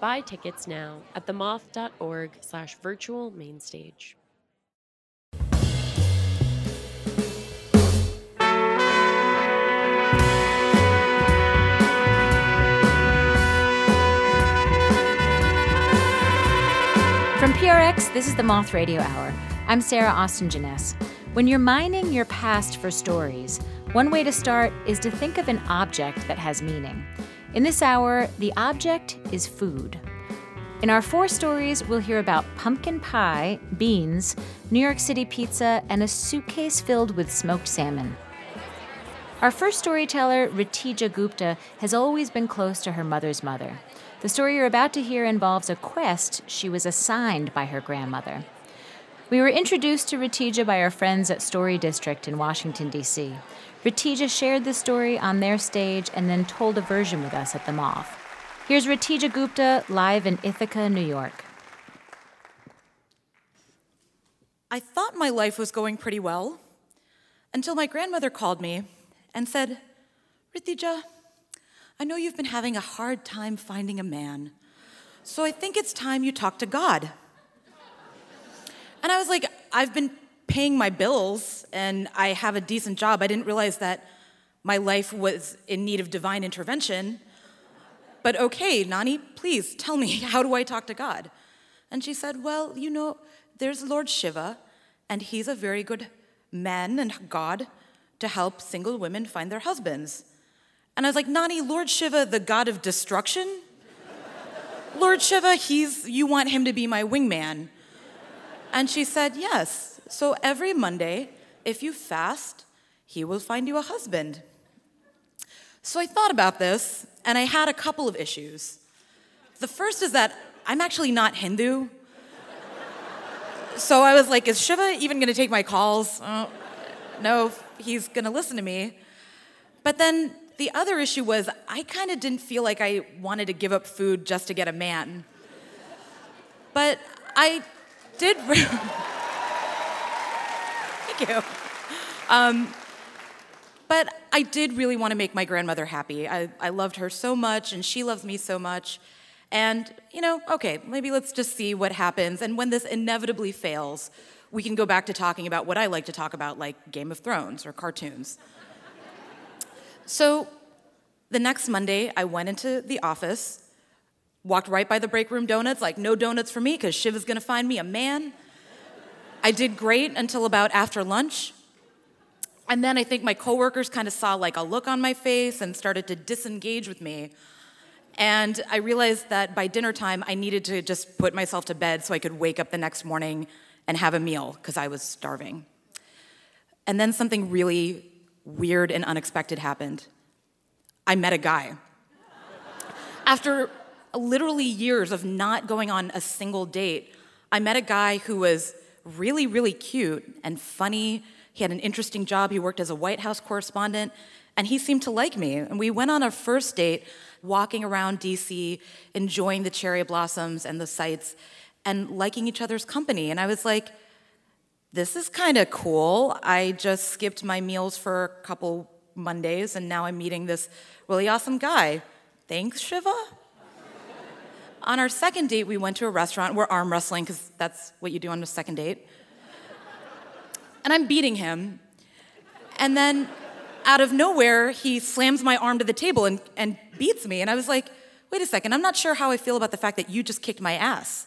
Buy tickets now at themoth.org slash virtual mainstage. From PRX, this is the Moth Radio Hour. I'm Sarah Austin Jenness. When you're mining your past for stories, one way to start is to think of an object that has meaning. In this hour, the object is food. In our four stories, we'll hear about pumpkin pie, beans, New York City pizza, and a suitcase filled with smoked salmon. Our first storyteller, Ritija Gupta, has always been close to her mother's mother. The story you're about to hear involves a quest she was assigned by her grandmother. We were introduced to Ritija by our friends at Story District in Washington, D.C. Ritija shared the story on their stage and then told a version with us at the Moth. Here's Ritija Gupta live in Ithaca, New York. I thought my life was going pretty well until my grandmother called me and said, Ritija, I know you've been having a hard time finding a man, so I think it's time you talk to God. And I was like, I've been paying my bills and I have a decent job. I didn't realize that my life was in need of divine intervention. But okay, Nani, please tell me, how do I talk to God? And she said, Well, you know, there's Lord Shiva, and he's a very good man and God to help single women find their husbands. And I was like, Nani, Lord Shiva, the god of destruction? Lord Shiva, he's, you want him to be my wingman. And she said, Yes. So every Monday, if you fast, he will find you a husband. So I thought about this, and I had a couple of issues. The first is that I'm actually not Hindu. So I was like, is Shiva even gonna take my calls? Oh, no, he's gonna listen to me. But then the other issue was I kind of didn't feel like I wanted to give up food just to get a man. But I did. Thank you. Um, but I did really want to make my grandmother happy. I, I loved her so much, and she loves me so much. And, you know, okay, maybe let's just see what happens. And when this inevitably fails, we can go back to talking about what I like to talk about, like Game of Thrones or cartoons. So the next Monday, I went into the office, walked right by the break room donuts, like, no donuts for me, because Shiv is gonna find me a man. I did great until about after lunch. And then I think my coworkers kind of saw like a look on my face and started to disengage with me. And I realized that by dinner time, I needed to just put myself to bed so I could wake up the next morning and have a meal because I was starving. And then something really weird and unexpected happened. I met a guy. After literally years of not going on a single date, I met a guy who was really, really cute and funny. He had an interesting job. He worked as a White House correspondent, and he seemed to like me. And we went on our first date, walking around DC, enjoying the cherry blossoms and the sights, and liking each other's company. And I was like, this is kind of cool. I just skipped my meals for a couple Mondays, and now I'm meeting this really awesome guy. Thanks, Shiva. On our second date, we went to a restaurant. We're arm wrestling because that's what you do on a second date. And I'm beating him. And then out of nowhere, he slams my arm to the table and, and beats me. And I was like, wait a second, I'm not sure how I feel about the fact that you just kicked my ass.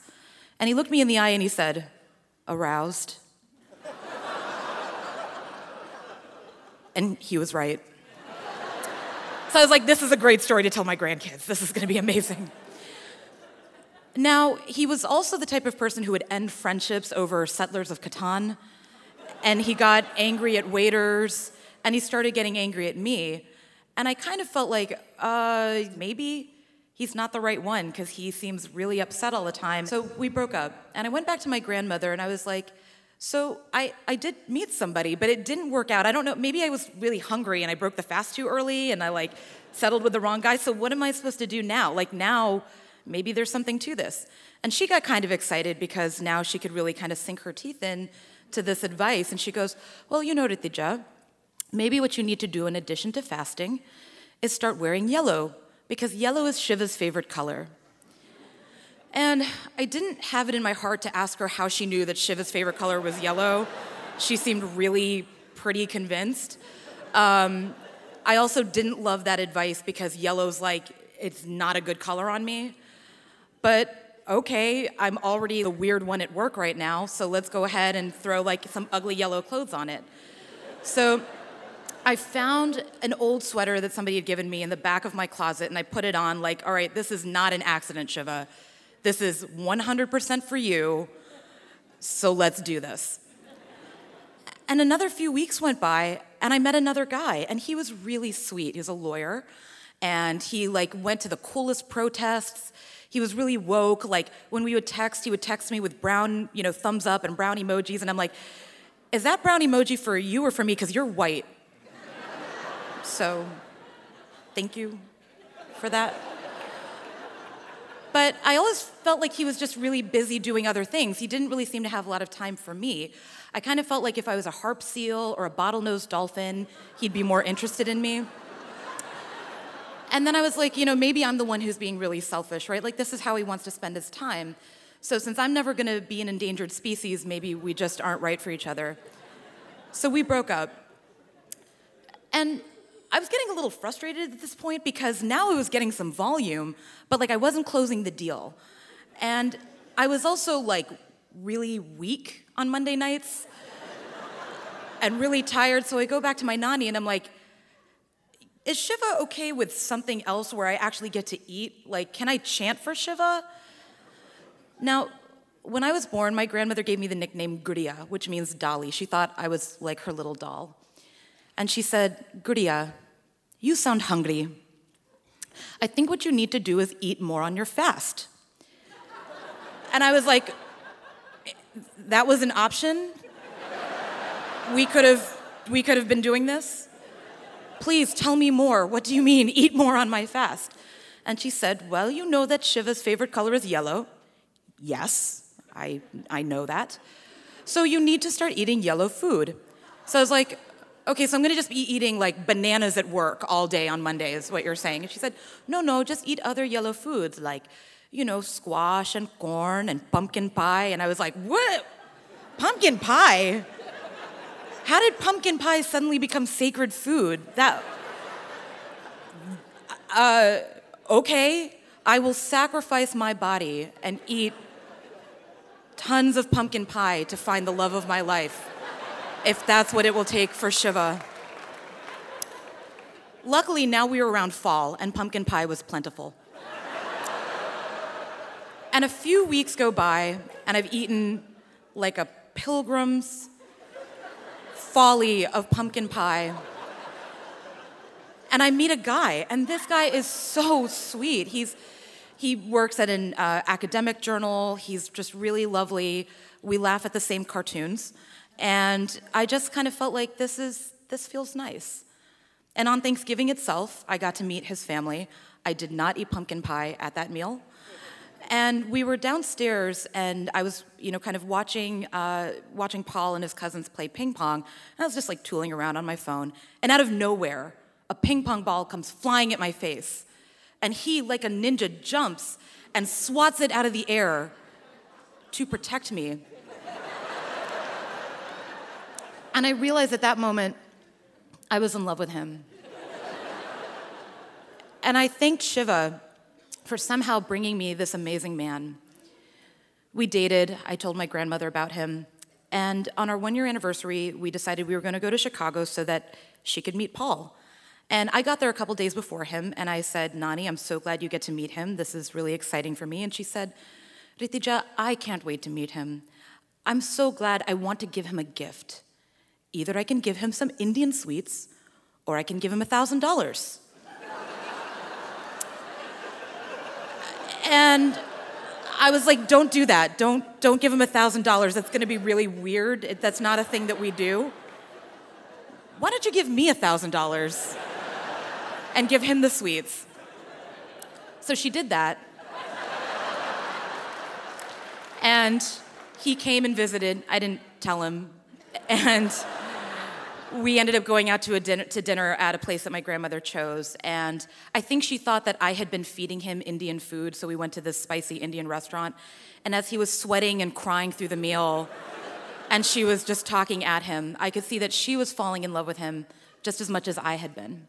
And he looked me in the eye and he said, aroused. and he was right. So I was like, this is a great story to tell my grandkids. This is gonna be amazing. Now, he was also the type of person who would end friendships over Settlers of Catan, and he got angry at waiters, and he started getting angry at me. And I kind of felt like, uh, maybe he's not the right one because he seems really upset all the time. So we broke up. And I went back to my grandmother and I was like, so I, I did meet somebody, but it didn't work out. I don't know, maybe I was really hungry and I broke the fast too early and I like settled with the wrong guy. So what am I supposed to do now? Like now, maybe there's something to this. And she got kind of excited because now she could really kind of sink her teeth in to this advice. And she goes, Well, you know, Ritija, maybe what you need to do in addition to fasting is start wearing yellow because yellow is Shiva's favorite color. And I didn't have it in my heart to ask her how she knew that Shiva's favorite color was yellow. She seemed really pretty convinced. Um, I also didn't love that advice because yellow's like, it's not a good color on me. But okay, I'm already the weird one at work right now, so let's go ahead and throw like some ugly yellow clothes on it. So I found an old sweater that somebody had given me in the back of my closet and I put it on, like, all right, this is not an accident, Shiva. This is 100% for you, so let's do this. And another few weeks went by and I met another guy and he was really sweet. He was a lawyer and he like went to the coolest protests. He was really woke. Like when we would text, he would text me with brown, you know, thumbs up and brown emojis and I'm like, "Is that brown emoji for you or for me cuz you're white?" So, thank you for that. But I always felt like he was just really busy doing other things. He didn't really seem to have a lot of time for me. I kind of felt like if I was a harp seal or a bottlenose dolphin, he'd be more interested in me. And then I was like, you know, maybe I'm the one who's being really selfish, right? Like, this is how he wants to spend his time. So, since I'm never gonna be an endangered species, maybe we just aren't right for each other. So, we broke up. And I was getting a little frustrated at this point because now I was getting some volume, but like I wasn't closing the deal. And I was also like really weak on Monday nights and really tired. So I go back to my Nani and I'm like, is Shiva okay with something else where I actually get to eat? Like, can I chant for Shiva? Now, when I was born, my grandmother gave me the nickname Guria, which means dolly. She thought I was like her little doll. And she said, Guria, you sound hungry. I think what you need to do is eat more on your fast. And I was like, that was an option? We could have we could have been doing this? Please tell me more. What do you mean eat more on my fast? And she said, "Well, you know that Shiva's favorite color is yellow." Yes, I I know that. So you need to start eating yellow food. So I was like, okay, so I'm gonna just be eating like bananas at work all day on Monday, is what you're saying. And she said, no, no, just eat other yellow foods like, you know, squash and corn and pumpkin pie. And I was like, what? Pumpkin pie? How did pumpkin pie suddenly become sacred food? That, uh, okay, I will sacrifice my body and eat tons of pumpkin pie to find the love of my life if that's what it will take for Shiva. Luckily, now we were around fall and pumpkin pie was plentiful. and a few weeks go by, and I've eaten like a pilgrim's folly of pumpkin pie. And I meet a guy, and this guy is so sweet. He's, he works at an uh, academic journal, he's just really lovely. We laugh at the same cartoons. And I just kind of felt like this is this feels nice. And on Thanksgiving itself, I got to meet his family. I did not eat pumpkin pie at that meal. And we were downstairs, and I was, you know, kind of watching, uh, watching Paul and his cousins play ping pong. And I was just like tooling around on my phone. And out of nowhere, a ping pong ball comes flying at my face. And he, like a ninja, jumps and swats it out of the air to protect me. And I realized at that moment, I was in love with him. and I thanked Shiva for somehow bringing me this amazing man. We dated, I told my grandmother about him, and on our one year anniversary, we decided we were gonna go to Chicago so that she could meet Paul. And I got there a couple days before him, and I said, Nani, I'm so glad you get to meet him. This is really exciting for me. And she said, Ritija, I can't wait to meet him. I'm so glad I want to give him a gift. Either I can give him some Indian sweets or I can give him a $1,000. And I was like, don't do that. Don't, don't give him $1,000. That's going to be really weird. It, that's not a thing that we do. Why don't you give me $1,000 and give him the sweets? So she did that. And he came and visited. I didn't tell him. And we ended up going out to, a dinner, to dinner at a place that my grandmother chose. And I think she thought that I had been feeding him Indian food, so we went to this spicy Indian restaurant. And as he was sweating and crying through the meal, and she was just talking at him, I could see that she was falling in love with him just as much as I had been.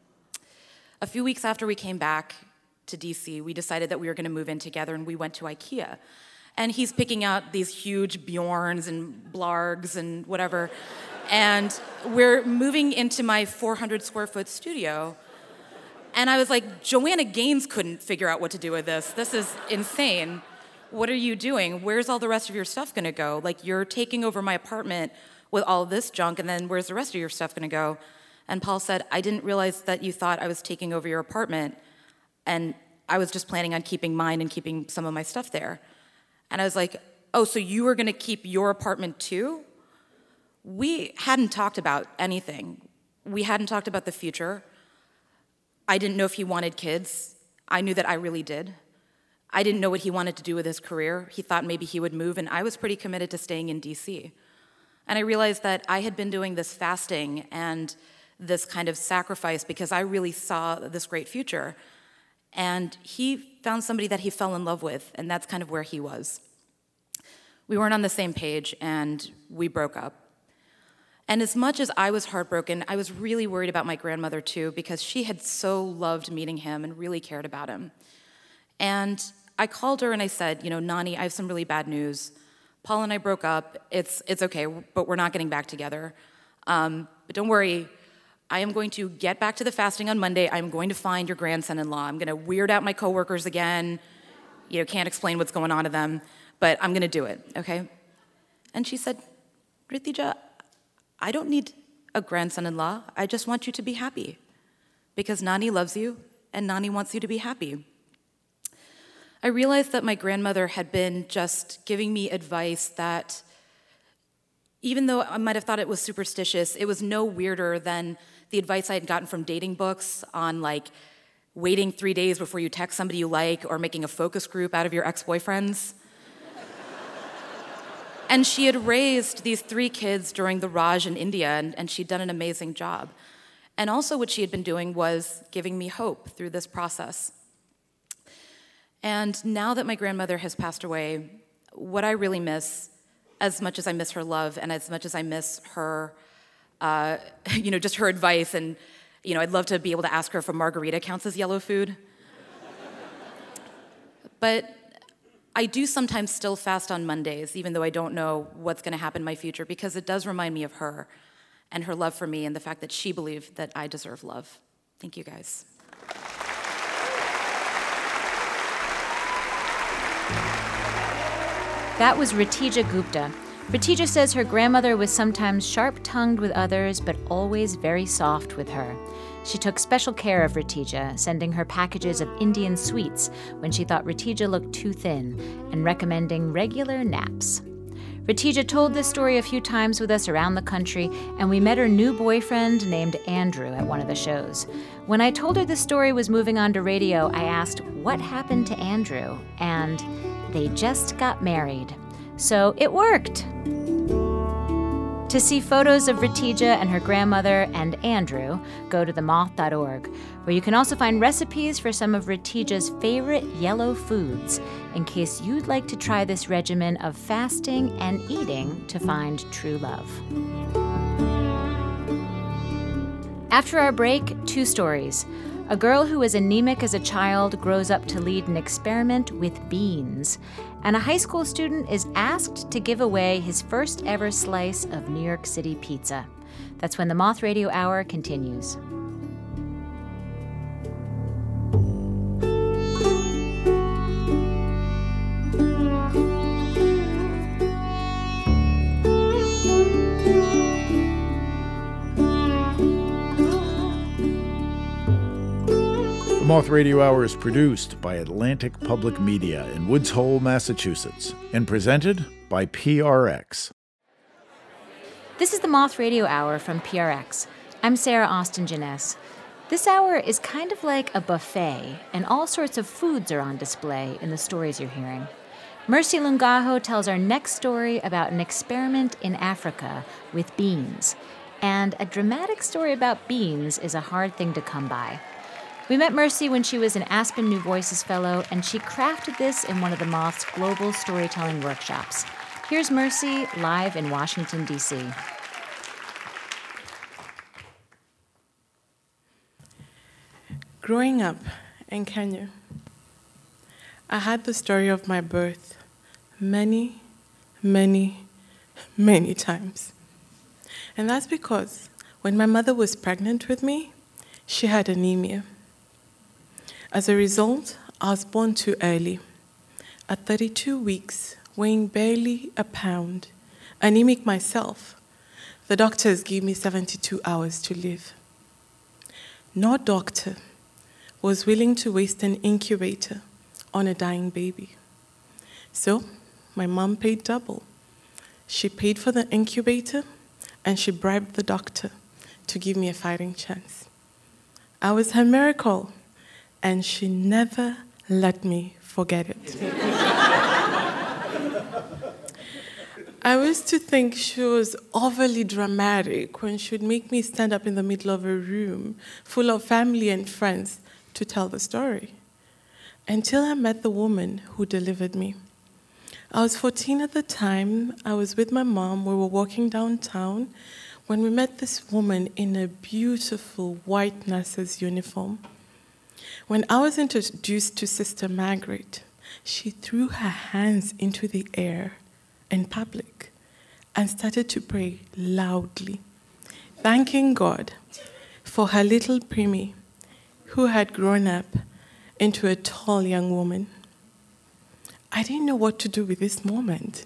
A few weeks after we came back to DC, we decided that we were going to move in together, and we went to IKEA. And he's picking out these huge Bjorns and Blargs and whatever. And we're moving into my 400 square foot studio. And I was like, Joanna Gaines couldn't figure out what to do with this. This is insane. What are you doing? Where's all the rest of your stuff gonna go? Like, you're taking over my apartment with all this junk, and then where's the rest of your stuff gonna go? And Paul said, I didn't realize that you thought I was taking over your apartment, and I was just planning on keeping mine and keeping some of my stuff there. And I was like, Oh, so you were gonna keep your apartment too? We hadn't talked about anything. We hadn't talked about the future. I didn't know if he wanted kids. I knew that I really did. I didn't know what he wanted to do with his career. He thought maybe he would move, and I was pretty committed to staying in DC. And I realized that I had been doing this fasting and this kind of sacrifice because I really saw this great future. And he found somebody that he fell in love with, and that's kind of where he was. We weren't on the same page, and we broke up. And as much as I was heartbroken, I was really worried about my grandmother too, because she had so loved meeting him and really cared about him. And I called her and I said, You know, Nani, I have some really bad news. Paul and I broke up. It's, it's okay, but we're not getting back together. Um, but don't worry, I am going to get back to the fasting on Monday. I'm going to find your grandson in law. I'm going to weird out my coworkers again. You know, can't explain what's going on to them, but I'm going to do it, okay? And she said, Ritija, I don't need a grandson in law. I just want you to be happy because Nani loves you and Nani wants you to be happy. I realized that my grandmother had been just giving me advice that, even though I might have thought it was superstitious, it was no weirder than the advice I had gotten from dating books on like waiting three days before you text somebody you like or making a focus group out of your ex boyfriends. And she had raised these three kids during the Raj in India, and, and she'd done an amazing job. And also, what she had been doing was giving me hope through this process. And now that my grandmother has passed away, what I really miss, as much as I miss her love and as much as I miss her, uh, you know, just her advice, and, you know, I'd love to be able to ask her if a margarita counts as yellow food. but I do sometimes still fast on Mondays, even though I don't know what's going to happen in my future, because it does remind me of her and her love for me and the fact that she believed that I deserve love. Thank you guys. That was Ritija Gupta. Ritija says her grandmother was sometimes sharp tongued with others, but always very soft with her. She took special care of Ritija, sending her packages of Indian sweets when she thought Ritija looked too thin, and recommending regular naps. Ritija told this story a few times with us around the country, and we met her new boyfriend named Andrew at one of the shows. When I told her the story was moving on to radio, I asked what happened to Andrew, and they just got married. So it worked. To see photos of Ritija and her grandmother and Andrew, go to themoth.org, where you can also find recipes for some of Ritija's favorite yellow foods, in case you'd like to try this regimen of fasting and eating to find true love. After our break, two stories. A girl who was anemic as a child grows up to lead an experiment with beans and a high school student is asked to give away his first ever slice of New York City pizza. That's when the Moth Radio Hour continues. Moth Radio Hour is produced by Atlantic Public Media in Woods Hole, Massachusetts, and presented by PRX. This is the Moth Radio Hour from PRX. I'm Sarah Austin Jenness. This hour is kind of like a buffet, and all sorts of foods are on display in the stories you're hearing. Mercy Lung'aho tells our next story about an experiment in Africa with beans. And a dramatic story about beans is a hard thing to come by. We met Mercy when she was an Aspen New Voices Fellow, and she crafted this in one of the Moth's global storytelling workshops. Here's Mercy live in Washington, D.C. Growing up in Kenya, I had the story of my birth many, many, many times. And that's because when my mother was pregnant with me, she had anemia. As a result, I was born too early. At 32 weeks, weighing barely a pound, anemic myself, the doctors gave me 72 hours to live. No doctor was willing to waste an incubator on a dying baby. So, my mom paid double. She paid for the incubator and she bribed the doctor to give me a fighting chance. I was her miracle and she never let me forget it. I used to think she was overly dramatic when she would make me stand up in the middle of a room full of family and friends to tell the story. Until I met the woman who delivered me. I was 14 at the time. I was with my mom. We were walking downtown when we met this woman in a beautiful white nurse's uniform. When I was introduced to Sister Margaret, she threw her hands into the air in public and started to pray loudly, thanking God for her little preemie who had grown up into a tall young woman. I didn't know what to do with this moment.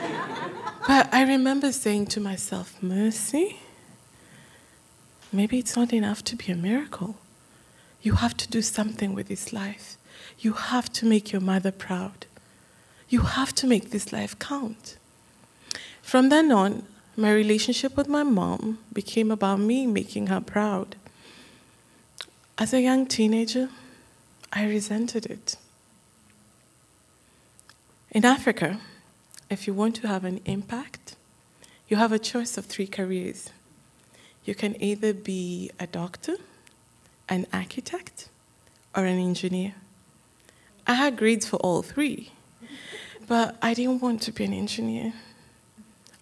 but I remember saying to myself, Mercy, maybe it's not enough to be a miracle. You have to do something with this life. You have to make your mother proud. You have to make this life count. From then on, my relationship with my mom became about me making her proud. As a young teenager, I resented it. In Africa, if you want to have an impact, you have a choice of three careers. You can either be a doctor, an architect or an engineer. I had grades for all three, but I didn't want to be an engineer.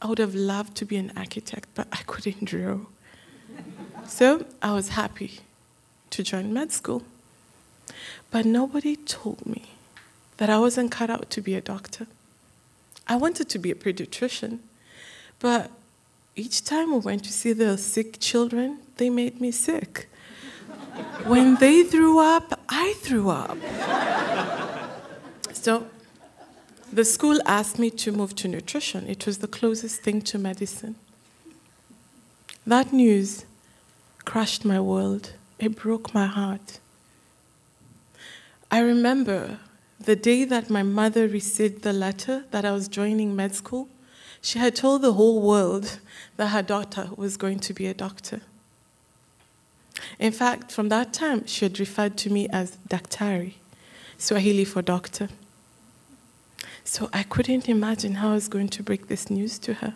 I would have loved to be an architect, but I couldn't draw. So I was happy to join med school. But nobody told me that I wasn't cut out to be a doctor. I wanted to be a pediatrician, but each time I went to see the sick children, they made me sick. When they threw up, I threw up. So the school asked me to move to nutrition. It was the closest thing to medicine. That news crushed my world. It broke my heart. I remember the day that my mother received the letter that I was joining med school. She had told the whole world that her daughter was going to be a doctor. In fact, from that time, she had referred to me as Daktari, Swahili for doctor. So I couldn't imagine how I was going to break this news to her.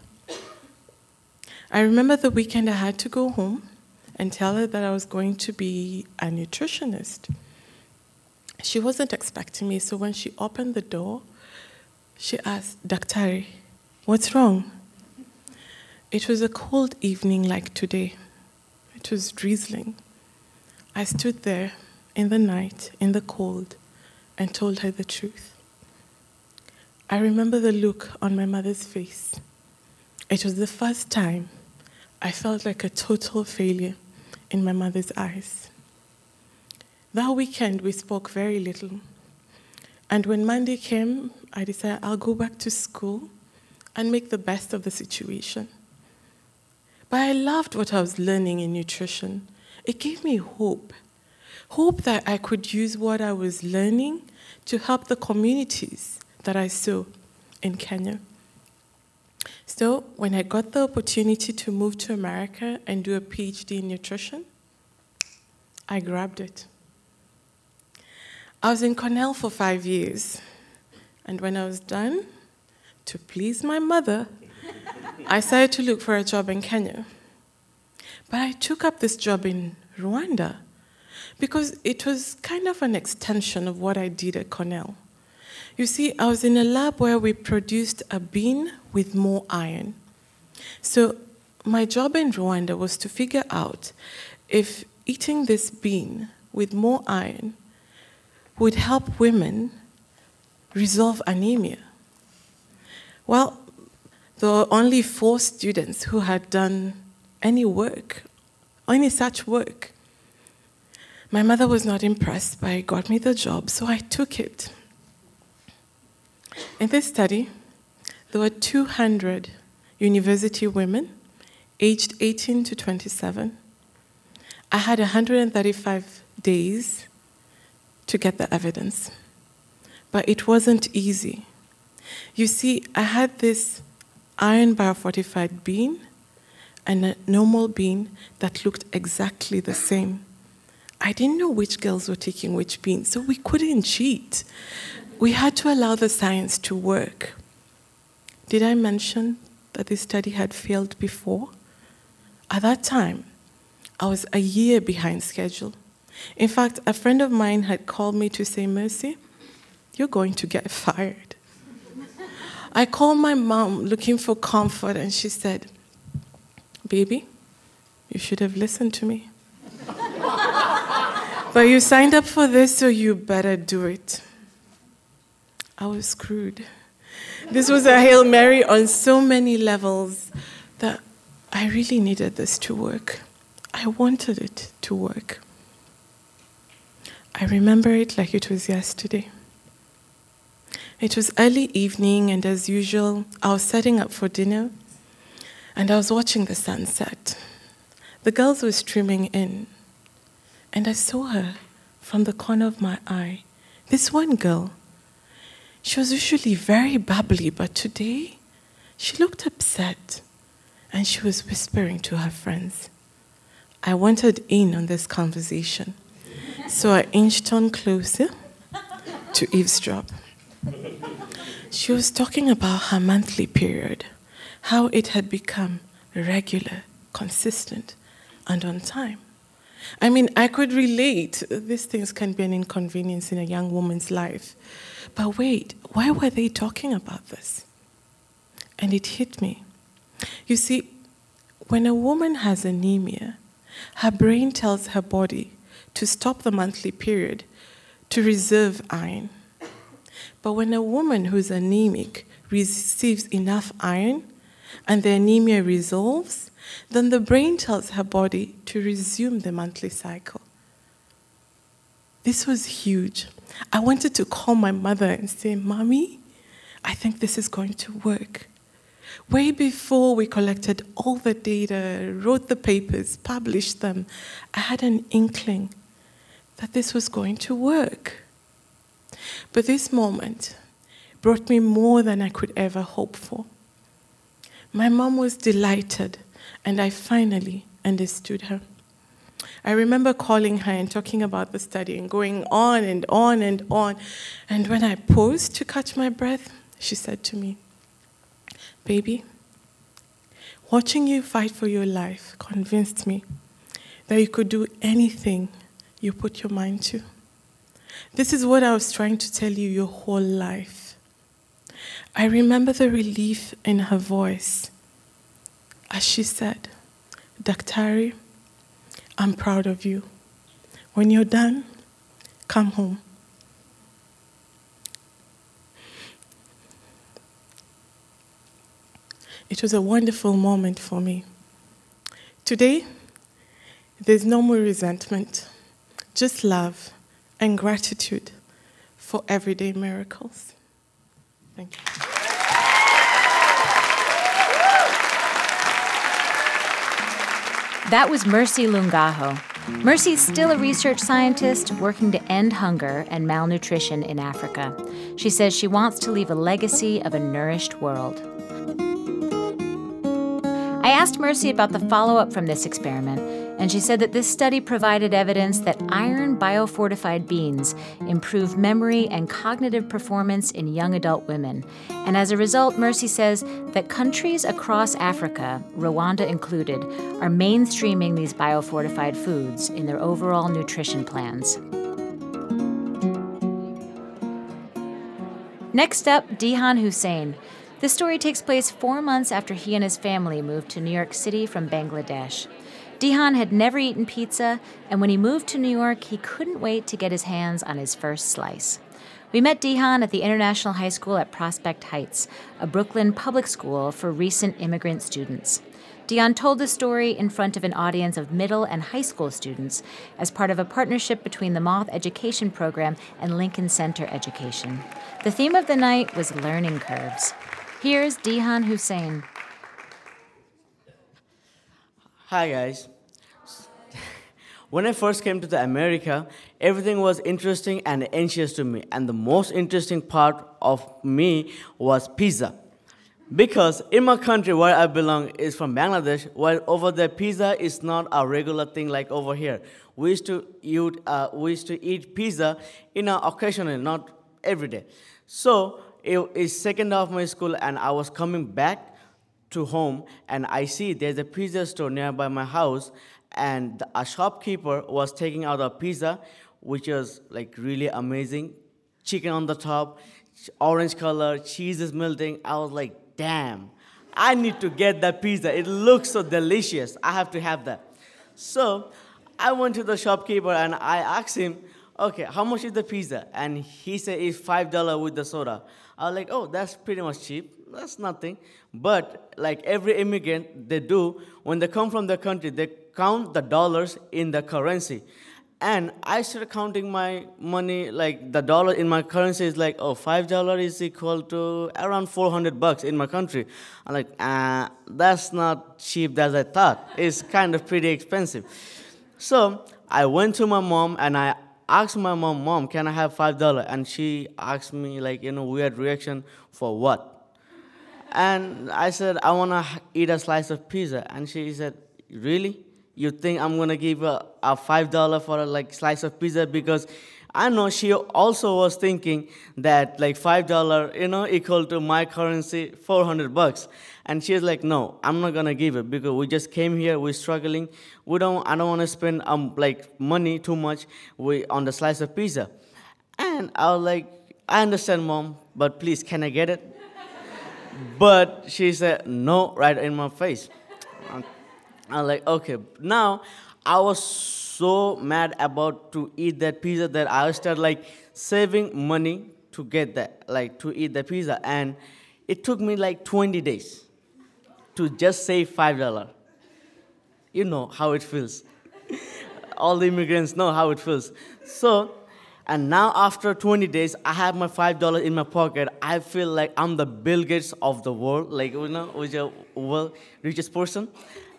I remember the weekend I had to go home and tell her that I was going to be a nutritionist. She wasn't expecting me, so when she opened the door, she asked, Daktari, what's wrong? It was a cold evening like today. It was drizzling. I stood there in the night, in the cold, and told her the truth. I remember the look on my mother's face. It was the first time I felt like a total failure in my mother's eyes. That weekend, we spoke very little. And when Monday came, I decided I'll go back to school and make the best of the situation. But I loved what I was learning in nutrition. It gave me hope. hope that I could use what I was learning to help the communities that I saw in Kenya. So, when I got the opportunity to move to America and do a PhD in nutrition, I grabbed it. I was in Cornell for five years, and when I was done, to please my mother, I started to look for a job in Kenya. But I took up this job in Rwanda because it was kind of an extension of what I did at Cornell. You see, I was in a lab where we produced a bean with more iron. So, my job in Rwanda was to figure out if eating this bean with more iron would help women resolve anemia. Well, there were only four students who had done any work, any such work. My mother was not impressed, but got me the job, so I took it. In this study, there were 200 university women aged 18 to 27. I had 135 days to get the evidence, but it wasn't easy. You see, I had this iron biofortified bean and a normal bean that looked exactly the same. I didn't know which girls were taking which bean, so we couldn't cheat. We had to allow the science to work. Did I mention that this study had failed before? At that time, I was a year behind schedule. In fact, a friend of mine had called me to say, Mercy, you're going to get fired. I called my mom looking for comfort, and she said, Baby, you should have listened to me. but you signed up for this, so you better do it. I was screwed. This was a Hail Mary on so many levels that I really needed this to work. I wanted it to work. I remember it like it was yesterday. It was early evening, and as usual, I was setting up for dinner and I was watching the sunset. The girls were streaming in, and I saw her from the corner of my eye. This one girl, she was usually very bubbly, but today she looked upset and she was whispering to her friends. I wanted in on this conversation, so I inched on closer to eavesdrop. She was talking about her monthly period, how it had become regular, consistent, and on time. I mean, I could relate. These things can be an inconvenience in a young woman's life. But wait, why were they talking about this? And it hit me. You see, when a woman has anemia, her brain tells her body to stop the monthly period to reserve iron. But when a woman who's anemic receives enough iron and the anemia resolves, then the brain tells her body to resume the monthly cycle. This was huge. I wanted to call my mother and say, Mommy, I think this is going to work. Way before we collected all the data, wrote the papers, published them, I had an inkling that this was going to work. But this moment brought me more than I could ever hope for. My mom was delighted, and I finally understood her. I remember calling her and talking about the study and going on and on and on. And when I paused to catch my breath, she said to me, Baby, watching you fight for your life convinced me that you could do anything you put your mind to. This is what I was trying to tell you your whole life. I remember the relief in her voice as she said, Daktari, I'm proud of you. When you're done, come home. It was a wonderful moment for me. Today, there's no more resentment, just love and gratitude for everyday miracles. Thank you. That was Mercy Lung'aho. Mercy's still a research scientist working to end hunger and malnutrition in Africa. She says she wants to leave a legacy of a nourished world. I asked Mercy about the follow up from this experiment, and she said that this study provided evidence that iron biofortified beans improve memory and cognitive performance in young adult women. And as a result, Mercy says that countries across Africa, Rwanda included, are mainstreaming these biofortified foods in their overall nutrition plans. Next up, Dihan Hossain. This story takes place four months after he and his family moved to New York City from Bangladesh. Dihan had never eaten pizza, and when he moved to New York, he couldn't wait to get his hands on his first slice. We met Dihan at the International High School at Prospect Heights, a Brooklyn public school for recent immigrant students. Dihan told the story in front of an audience of middle and high school students as part of a partnership between the Moth Education Program and Lincoln Center Education. The theme of the night was learning curves. Here's Dihan Hossain. Hi guys. When I first came to the America, everything was interesting and anxious to me, and the most interesting part of me was pizza. Because in my country where I belong is from Bangladesh, while over there pizza is not a regular thing like over here. We used to eat, uh, we used to eat pizza in a occasionally, not every day. So it is second of my school, and I was coming back to home, and I see there's a pizza store nearby my house, and a shopkeeper was taking out a pizza, which was like really amazing, chicken on the top, orange color, cheese is melting. I was like, damn, I need to get that pizza. It looks so delicious. I have to have that. So I went to the shopkeeper and I asked him, okay, how much is the pizza? And he said it's five dollar with the soda. I was like, oh, that's pretty much cheap. That's nothing. But like every immigrant, they do when they come from the country, they count the dollars in the currency. And I started counting my money, like the dollar in my currency is like, oh, five dollar is equal to around 400 bucks in my country. I'm like, ah, that's not cheap as I thought. It's kind of pretty expensive. So I went to my mom and I asked my mom, Mom, can I have five dollar? And she asked me like, you know, weird reaction for what? And I said, I wanna eat a slice of pizza. And she said, Really? You think I'm gonna give a, a five dollar for a like slice of pizza because I know she also was thinking that like five dollar, you know, equal to my currency, four hundred bucks. And she's like, "No, I'm not gonna give it because we just came here. We're struggling. We don't. I don't want to spend um like money too much. We on the slice of pizza." And I was like, "I understand, mom, but please, can I get it?" But she said no right in my face. I'm like, okay. Now I was so mad about to eat that pizza that I started like saving money to get that, like to eat the pizza, and it took me like 20 days to just save five dollar. You know how it feels. All the immigrants know how it feels. So, and now after 20 days, I have my five dollars in my pocket. I feel like I'm the Bill Gates of the world, like you know, which a richest person.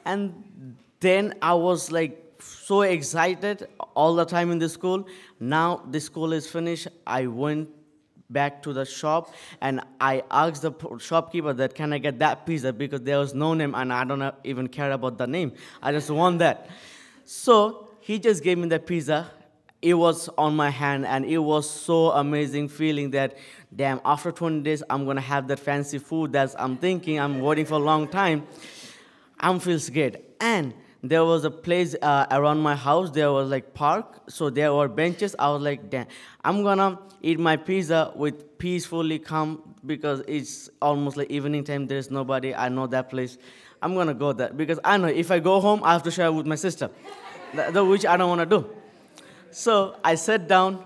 And then I was like so excited all the time in the school. Now the school is finished. I went back to the shop and I asked the shopkeeper that can I get that pizza because there was no name and I don't even care about the name. I just want that. So he just gave me the pizza. It was on my hand and it was so amazing feeling that damn after 20 days I'm gonna have that fancy food that I'm thinking I'm waiting for a long time. I'm feels good and there was a place uh, around my house there was like park so there were benches. I was like damn i'm gonna eat my pizza with peacefully calm because it's almost like evening time there's nobody i know that place. I'm gonna go there because i know if i go home i have to share with my sister. Which i don't want to do so i sat down.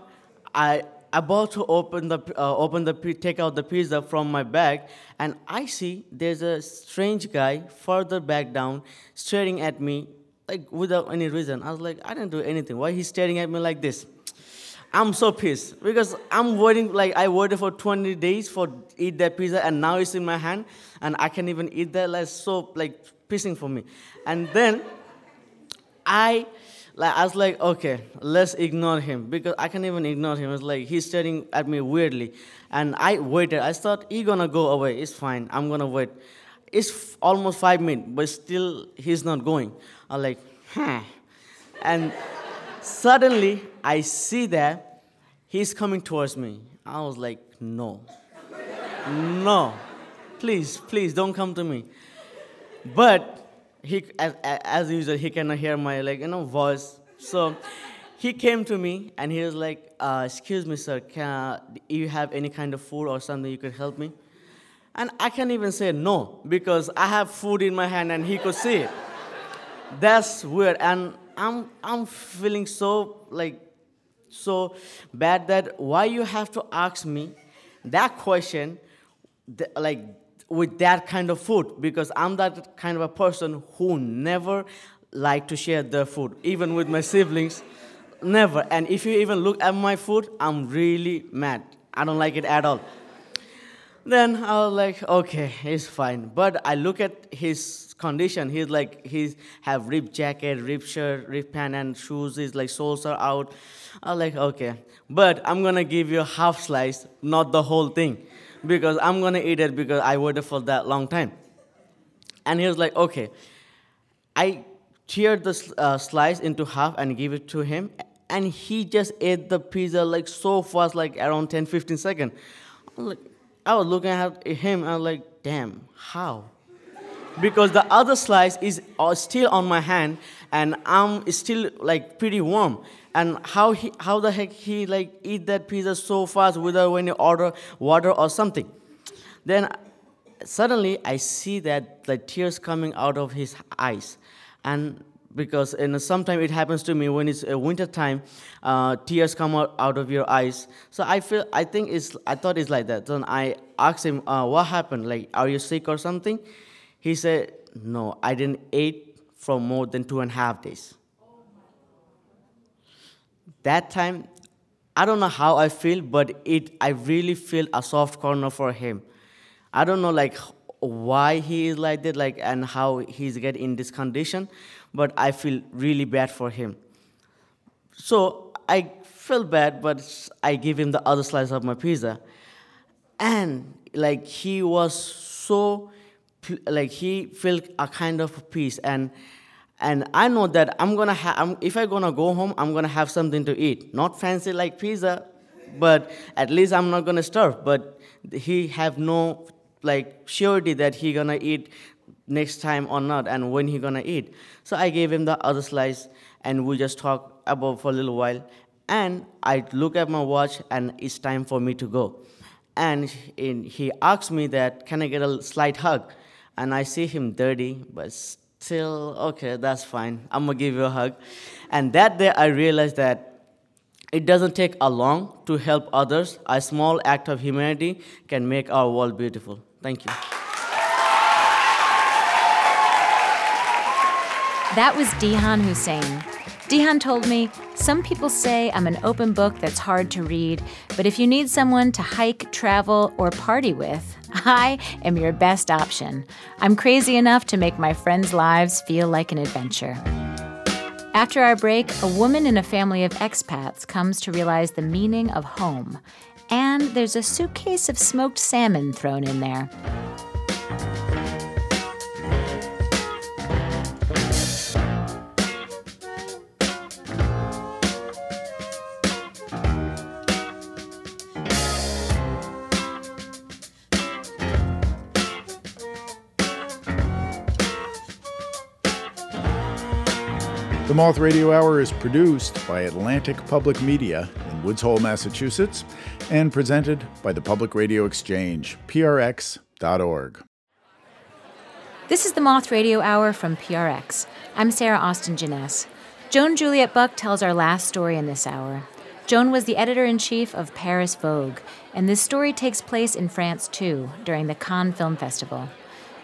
I about to open the uh, open the take out the pizza from my bag and i see there's a strange guy further back down staring at me like without any reason. I was like i didn't do anything. Why he's staring at me like this? I'm so pissed because i'm waiting like i waited for 20 days for eat that pizza and now it's in my hand and i can't even eat that. Like so like pissing for me. And then i like I was like, okay, let's ignore him because I can't even ignore him. It's like he's staring at me weirdly, and I waited. I thought he's gonna go away. It's fine. I'm gonna wait. It's f- almost five minutes, but still he's not going. I'm like, hmm. And suddenly I see that he's coming towards me. I was like, no, no, please, please don't come to me. But he, as, as usual, he cannot hear my like you know voice. So he came to me and he was like, uh, "Excuse me, sir, can you have any kind of food or something you could help me?" And I can't even say no because I have food in my hand and he could see it. That's weird, and I'm I'm feeling so like so bad that why you have to ask me that question, like with that kind of food because I'm that kind of a person who never like to share the food, even with my siblings. Never. And if you even look at my food, I'm really mad. I don't like it at all. Then I was like, okay, it's fine. But I look at his condition. He's like, he have ripped jacket, ripped shirt, ripped pant, and shoes. His like soles are out. I was like, okay. But I'm gonna give you a half slice, not the whole thing because I'm gonna eat it because I waited for that long time. And he was like, okay. I teared the uh, slice into half and gave it to him, and he just ate the pizza like so fast, like around 10, 15 seconds. I was, like, I was looking at him, I was like, damn, how? Because the other slice is uh, still on my hand, and I'm still like pretty warm and how he how the heck he like eat that pizza so fast without when you order water or something? Then suddenly i see that the tears coming out of his eyes. And because in sometimes it happens to me when it's uh, winter time uh, tears come out, out of your eyes. So i feel i think it's i thought it's like that. Then i asked him uh, what happened? Like are you sick or something? He said no i didn't eat for more than two and a half days that time, I don't know how I feel, but it I really feel a soft corner for him. I don't know like why he is like that, like and how he's get in this condition, but I feel really bad for him. So I feel bad, but I give him the other slice of my pizza, and like he was so like he felt a kind of peace and and I know that I'm gonna have, if I'm gonna go home, I'm gonna have something to eat. Not fancy like pizza, but at least I'm not gonna starve. But he have no like surety that he gonna eat next time or not, and when he gonna eat. So I gave him the other slice, and we just talk about for a little while. And I look at my watch, and it's time for me to go. And he asked me that, can I get a slight hug? And I see him dirty, but till, okay, that's fine. I'm gonna give you a hug. And that day I realized that it doesn't take a long to help others. A small act of humanity can make our world beautiful. Thank you. That was Dihan Hossain. Dihan told me, Some people say I'm an open book that's hard to read, but if you need someone to hike, travel, or party with, I am your best option. I'm crazy enough to make my friends' lives feel like an adventure. After our break, a woman in a family of expats comes to realize the meaning of home. And there's a suitcase of smoked salmon thrown in there. Moth Radio Hour is produced by Atlantic Public Media in Woods Hole, Massachusetts, and presented by the Public Radio Exchange, prx.org. This is the Moth Radio Hour from PRX. I'm Sarah Austin Jenness. Joan Juliet Buck tells our last story in this hour. Joan was the editor in chief of Paris Vogue, and this story takes place in France too, during the Cannes Film Festival.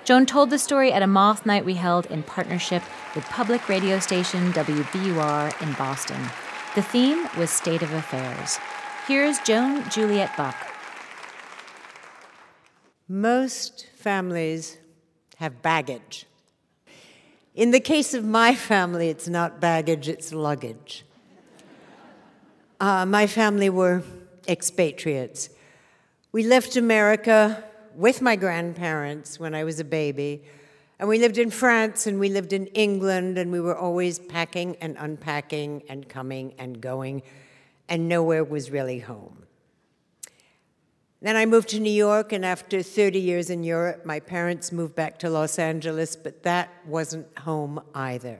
Joan told the story at a moth night we held in partnership with public radio station WBUR in Boston. The theme was State of Affairs. Here's Joan Juliet Buck. Most families have baggage. In the case of my family, it's not baggage, it's luggage. Uh, my family were expatriates. We left America with my grandparents when I was a baby, and we lived in France and we lived in England, and we were always packing and unpacking and coming and going, and nowhere was really home. Then I moved to New York, and after 30 years in Europe, my parents moved back to Los Angeles, but that wasn't home either.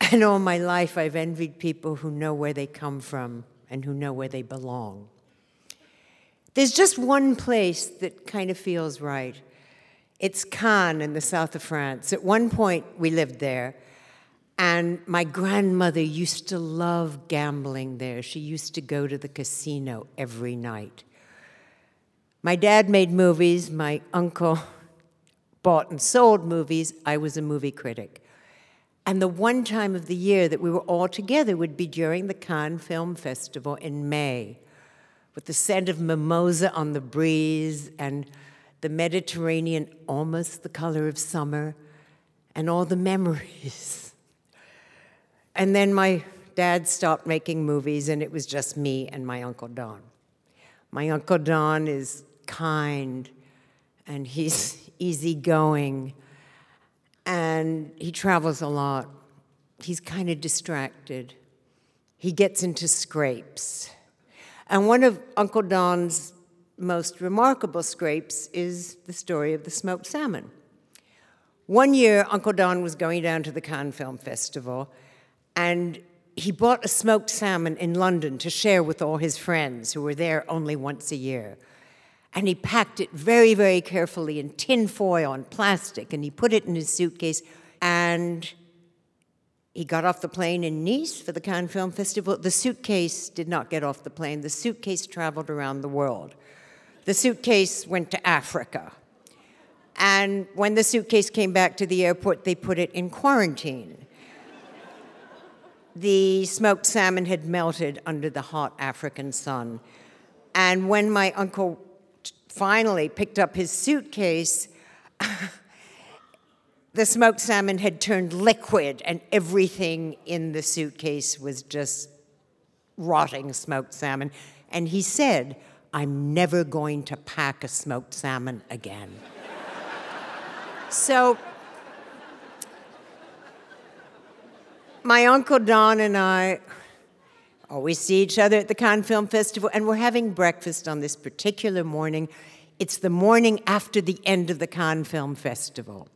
And all my life, I've envied people who know where they come from and who know where they belong. There's just one place that kind of feels right. It's Cannes in the south of France. At one point, we lived there, and my grandmother used to love gambling there. She used to go to the casino every night. My dad made movies, my uncle bought and sold movies. I was a movie critic. And the one time of the year that we were all together would be during the Cannes Film Festival in May, with the scent of mimosa on the breeze and the Mediterranean almost the color of summer and all the memories. And then my dad stopped making movies, and it was just me and my Uncle Don. My Uncle Don is kind and he's easygoing and he travels a lot. He's kind of distracted. He gets into scrapes. And one of Uncle Don's most remarkable scrapes is the story of the smoked salmon. One year, Uncle Don was going down to the Cannes Film Festival, and he bought a smoked salmon in London to share with all his friends who were there only once a year. And he packed it very, very carefully in tin foil and plastic, and he put it in his suitcase. And he got off the plane in Nice for the Cannes Film Festival. The suitcase did not get off the plane, the suitcase traveled around the world. The suitcase went to Africa. And when the suitcase came back to the airport, they put it in quarantine. the smoked salmon had melted under the hot African sun. And when my uncle finally picked up his suitcase, the smoked salmon had turned liquid, and everything in the suitcase was just rotting smoked salmon. And he said, I'm never going to pack a smoked salmon again. so, my Uncle Don and I always see each other at the Cannes Film Festival, and we're having breakfast on this particular morning. It's the morning after the end of the Cannes Film Festival.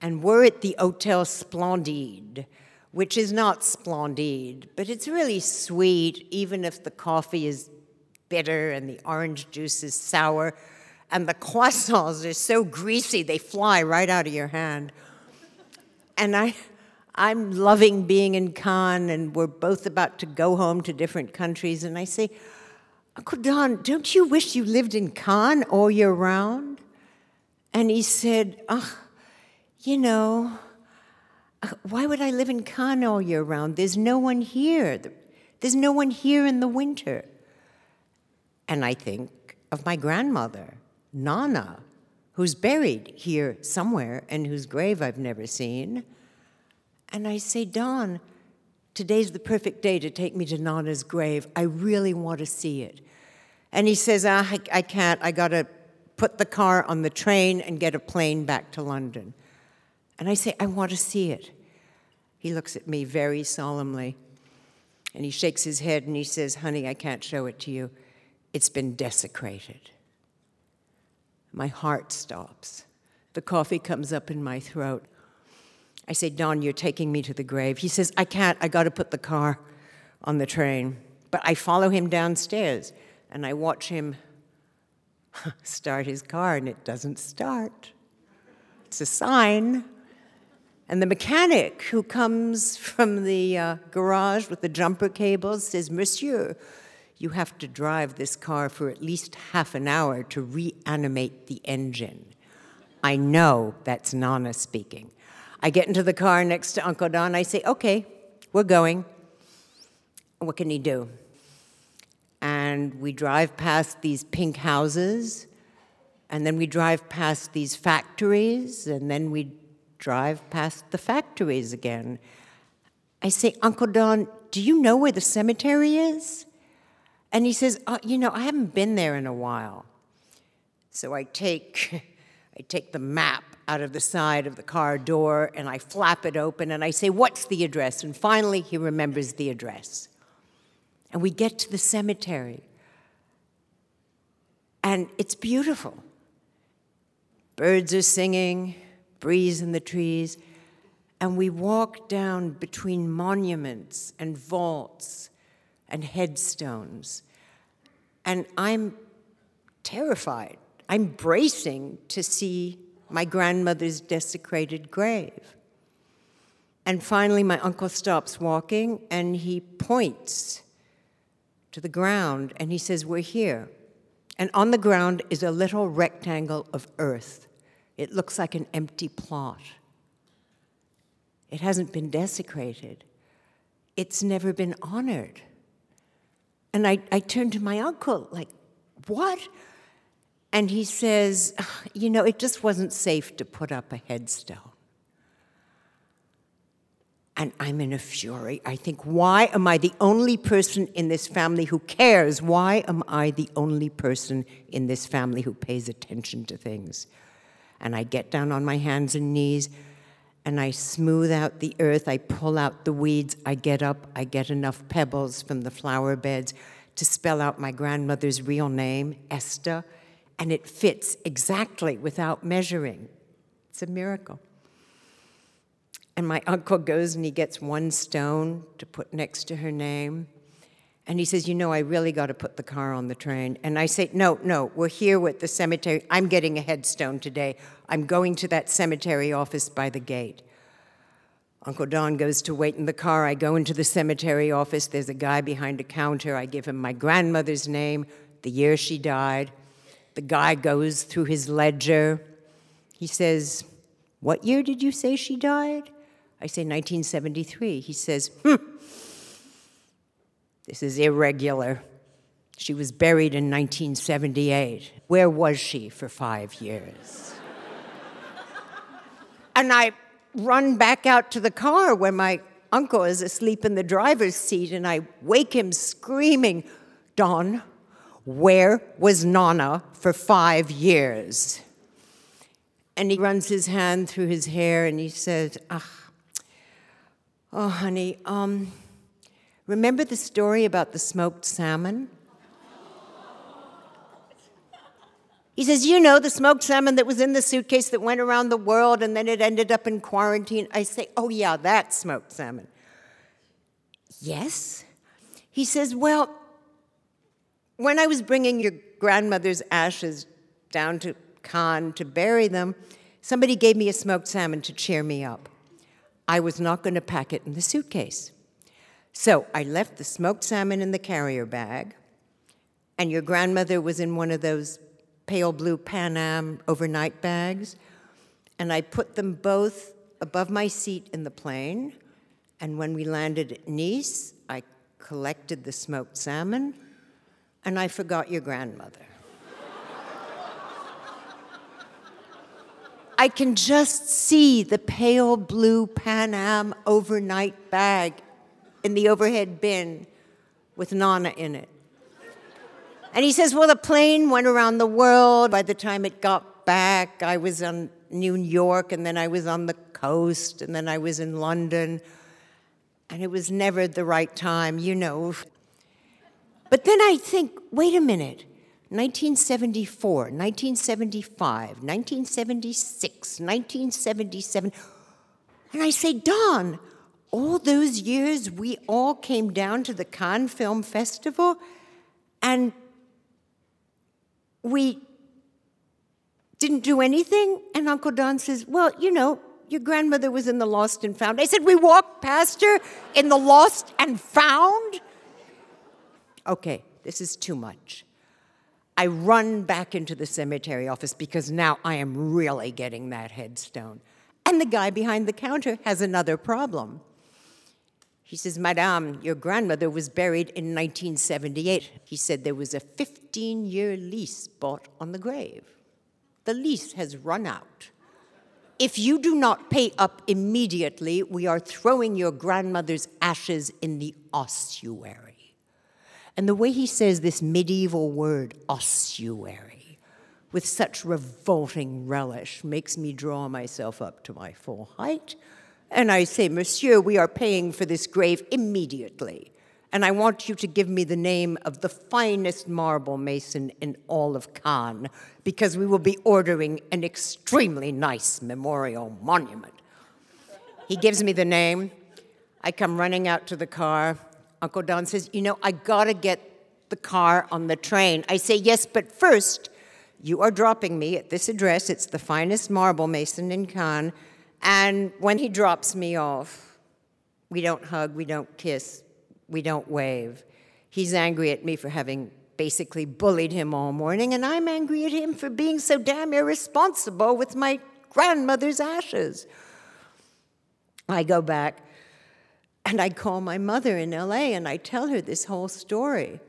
And we're at the Hotel Splendide, which is not Splendide, but it's really sweet, even if the coffee is bitter and the orange juice is sour. And the croissants are so greasy, they fly right out of your hand. And I, I'm loving being in Cannes, and we're both about to go home to different countries. And I say, Uncle Don, don't you wish you lived in Cannes all year round? And he said, oh, you know, why would I live in Cannes all year round? There's no one here. There's no one here in the winter. And I think of my grandmother, Nana, who's buried here somewhere and whose grave I've never seen. And I say, Don, today's the perfect day to take me to Nana's grave. I really want to see it. And he says, ah, I, I can't. I got to put the car on the train and get a plane back to London. And I say, I want to see it. He looks at me very solemnly and he shakes his head and he says, Honey, I can't show it to you. It's been desecrated. My heart stops. The coffee comes up in my throat. I say, Don, you're taking me to the grave. He says, I can't. I got to put the car on the train. But I follow him downstairs and I watch him start his car and it doesn't start. It's a sign. And the mechanic who comes from the uh, garage with the jumper cables says, Monsieur, you have to drive this car for at least half an hour to reanimate the engine. I know that's Nana speaking. I get into the car next to Uncle Don. I say, okay, we're going. What can he do? And we drive past these pink houses, and then we drive past these factories, and then we drive past the factories again. I say, Uncle Don, do you know where the cemetery is? And he says, uh, You know, I haven't been there in a while. So I take, I take the map out of the side of the car door and I flap it open and I say, What's the address? And finally, he remembers the address. And we get to the cemetery. And it's beautiful. Birds are singing, breeze in the trees, and we walk down between monuments and vaults and headstones. And I'm terrified. I'm bracing to see my grandmother's desecrated grave. And finally, my uncle stops walking and he points to the ground and he says, We're here. And on the ground is a little rectangle of earth. It looks like an empty plot. It hasn't been desecrated, it's never been honored. And I, I turned to my uncle, like, What? And he says, You know, it just wasn't safe to put up a headstone. And I'm in a fury. I think, why am I the only person in this family who cares? Why am I the only person in this family who pays attention to things? And I get down on my hands and knees and I smooth out the earth. I pull out the weeds. I get up. I get enough pebbles from the flower beds to spell out my grandmother's real name, Esther and it fits exactly without measuring. It's a miracle. And my uncle goes and he gets one stone to put next to her name. And he says, You know, I really got to put the car on the train. And I say, No, no, we're here with the cemetery. I'm getting a headstone today. I'm going to that cemetery office by the gate. Uncle Don goes to wait in the car. I go into the cemetery office. There's a guy behind a counter. I give him my grandmother's name, the year she died. The guy goes through his ledger. He says, What year did you say she died? I say 1973. He says, Hmm, this is irregular. She was buried in 1978. Where was she for five years? and I run back out to the car where my uncle is asleep in the driver's seat, and I wake him screaming, Don, where was Nana for five years? And he runs his hand through his hair and he says, Ah, oh, honey, um, remember the story about the smoked salmon? He says, You know, the smoked salmon that was in the suitcase that went around the world and then it ended up in quarantine. I say, Oh, yeah, that smoked salmon. Yes. He says, Well, when I was bringing your grandmother's ashes down to Cannes to bury them, somebody gave me a smoked salmon to cheer me up. I was not going to pack it in the suitcase. So I left the smoked salmon in the carrier bag, and your grandmother was in one of those pale blue Pan Am overnight bags, and I put them both above my seat in the plane. And when we landed at Nice, I collected the smoked salmon and I forgot your grandmother. I can just see the pale blue Pan Am overnight bag in the overhead bin with Nana in it. And he says, Well, the plane went around the world. By the time it got back, I was in New York, and then I was on the coast, and then I was in London. And it was never the right time, you know. But then I think, wait a minute. 1974, 1975, 1976, 1977. And I say, Don, all those years we all came down to the Cannes Film Festival and we didn't do anything? And Uncle Don says, Well, you know, your grandmother was in the Lost and Found. I said, We walked past her in the Lost and Found? okay, this is too much. I run back into the cemetery office because now I am really getting that headstone. And the guy behind the counter has another problem. He says, Madame, your grandmother was buried in 1978. He said there was a 15 year lease bought on the grave. The lease has run out. if you do not pay up immediately, we are throwing your grandmother's ashes in the ossuary. And the way he says this medieval word, ossuary, with such revolting relish, makes me draw myself up to my full height. And I say, Monsieur, we are paying for this grave immediately and I want you to give me the name of the finest marble mason in all of Cannes, because we will be ordering an extremely nice memorial monument. He gives me the name. I come running out to the car. Uncle Don says, You know, I gotta get the car on the train. I say, Yes, but first, you are dropping me at this address. It's the finest marble mason in Cannes. And when he drops me off, we don't hug, we don't kiss, we don't wave. He's angry at me for having basically bullied him all morning, and I'm angry at him for being so damn irresponsible with my grandmother's ashes. I go back and I call my mother in LA and I tell her this whole story.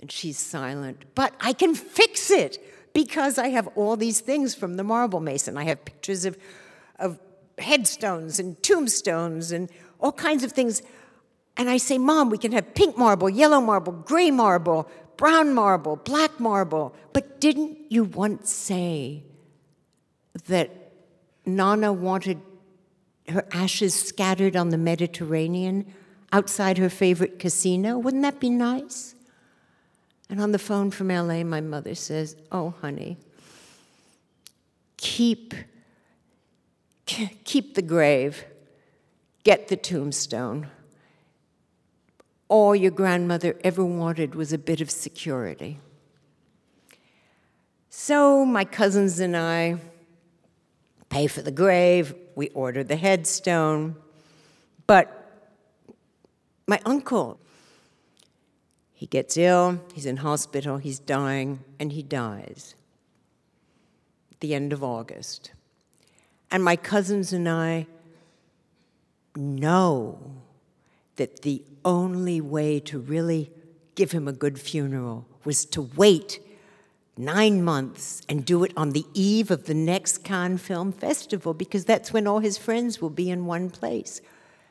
And she's silent. But I can fix it because I have all these things from the marble mason. I have pictures of, of headstones and tombstones and all kinds of things. And I say, Mom, we can have pink marble, yellow marble, gray marble, brown marble, black marble. But didn't you once say that Nana wanted her ashes scattered on the Mediterranean outside her favorite casino? Wouldn't that be nice? And on the phone from LA, my mother says, Oh, honey, keep, keep the grave, get the tombstone all your grandmother ever wanted was a bit of security. So my cousins and I pay for the grave, we order the headstone, but my uncle, he gets ill, he's in hospital, he's dying, and he dies the end of August. And my cousins and I know that the only way to really give him a good funeral was to wait nine months and do it on the eve of the next Cannes Film Festival because that's when all his friends will be in one place.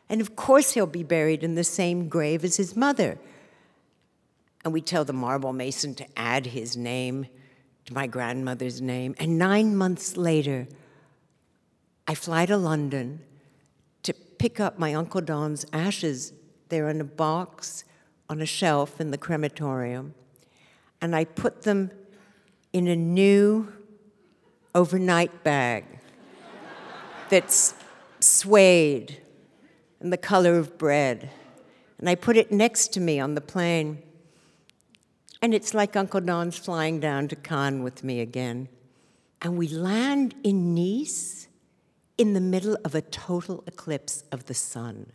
And of course, he'll be buried in the same grave as his mother. And we tell the marble mason to add his name to my grandmother's name. And nine months later, I fly to London to pick up my Uncle Don's ashes they're in a box on a shelf in the crematorium. And I put them in a new overnight bag that's suede and the color of bread. And I put it next to me on the plane. And it's like Uncle Don's flying down to Cannes with me again. And we land in Nice in the middle of a total eclipse of the sun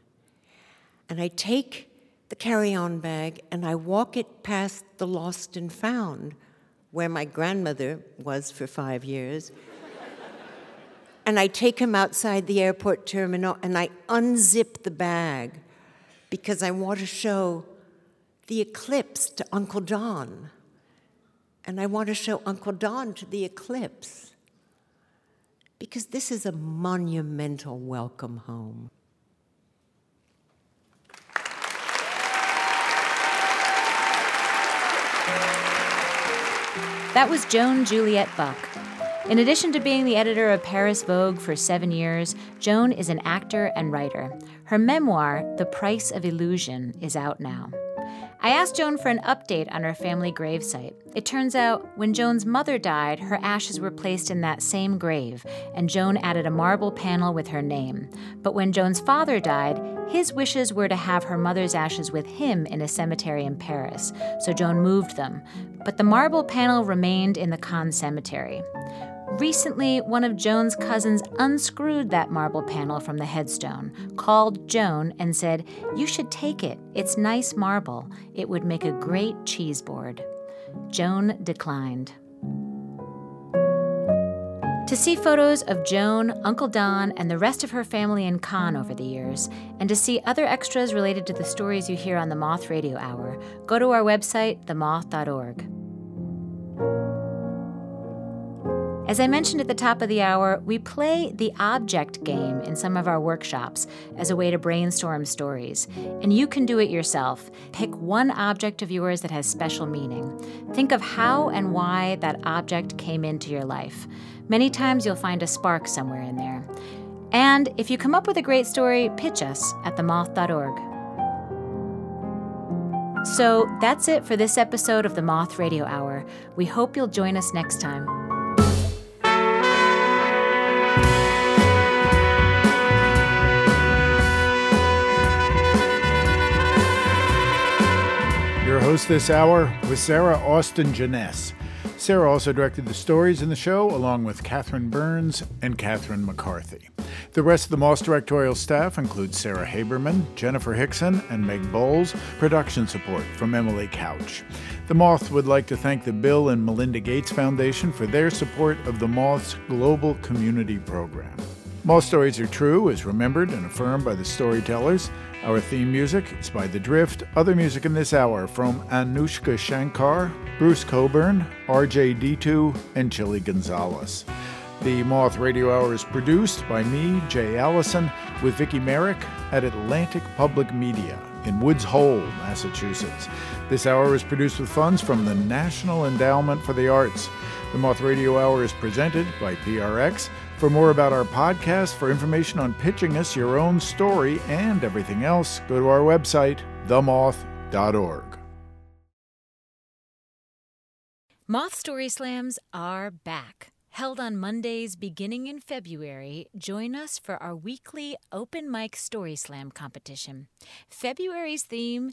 and I take the carry on bag and I walk it past the lost and found, where my grandmother was for five years. and I take him outside the airport terminal and I unzip the bag because I want to show the eclipse to Uncle Don. And I want to show Uncle Don to the eclipse because this is a monumental welcome home. That was Joan Juliet Buck. In addition to being the editor of Paris Vogue for seven years, Joan is an actor and writer. Her memoir, The Price of Illusion, is out now. I asked Joan for an update on her family gravesite. It turns out when Joan's mother died, her ashes were placed in that same grave, and Joan added a marble panel with her name. But when Joan's father died, his wishes were to have her mother's ashes with him in a cemetery in Paris, so Joan moved them. But the marble panel remained in the Cannes cemetery. Recently, one of Joan's cousins unscrewed that marble panel from the headstone, called Joan, and said, You should take it. It's nice marble. It would make a great cheese board. Joan declined. To see photos of Joan, Uncle Don, and the rest of her family in Cannes over the years, and to see other extras related to the stories you hear on the Moth Radio Hour, go to our website, themoth.org. As I mentioned at the top of the hour, we play the object game in some of our workshops as a way to brainstorm stories. And you can do it yourself. Pick one object of yours that has special meaning. Think of how and why that object came into your life. Many times you'll find a spark somewhere in there. And if you come up with a great story, pitch us at themoth.org. So that's it for this episode of the Moth Radio Hour. We hope you'll join us next time. Your host this hour was Sarah Austin Jenness. Sarah also directed the stories in the show, along with Catherine Burns and Catherine McCarthy. The rest of the Moth directorial staff includes Sarah Haberman, Jennifer Hixson, and Meg Bowles. Production support from Emily Couch. The Moth would like to thank the Bill and Melinda Gates Foundation for their support of the Moth's Global Community Program. Moth Stories Are True is remembered and affirmed by the storytellers. Our theme music is by The Drift. Other music in this hour from Anoushka Shankar, Bruce Cockburn, RJ D2, and Chilly Gonzales. The Moth Radio Hour is produced by me, Jay Allison, with Viki Merrick at Atlantic Public Media in Woods Hole, Massachusetts. This hour is produced with funds from the National Endowment for the Arts. The Moth Radio Hour is presented by PRX. For more about our podcast, for information on pitching us your own story and everything else, go to our website, themoth.org. Moth Story Slams are back. Held on Mondays beginning in February, join us for our weekly open mic story slam competition. February's theme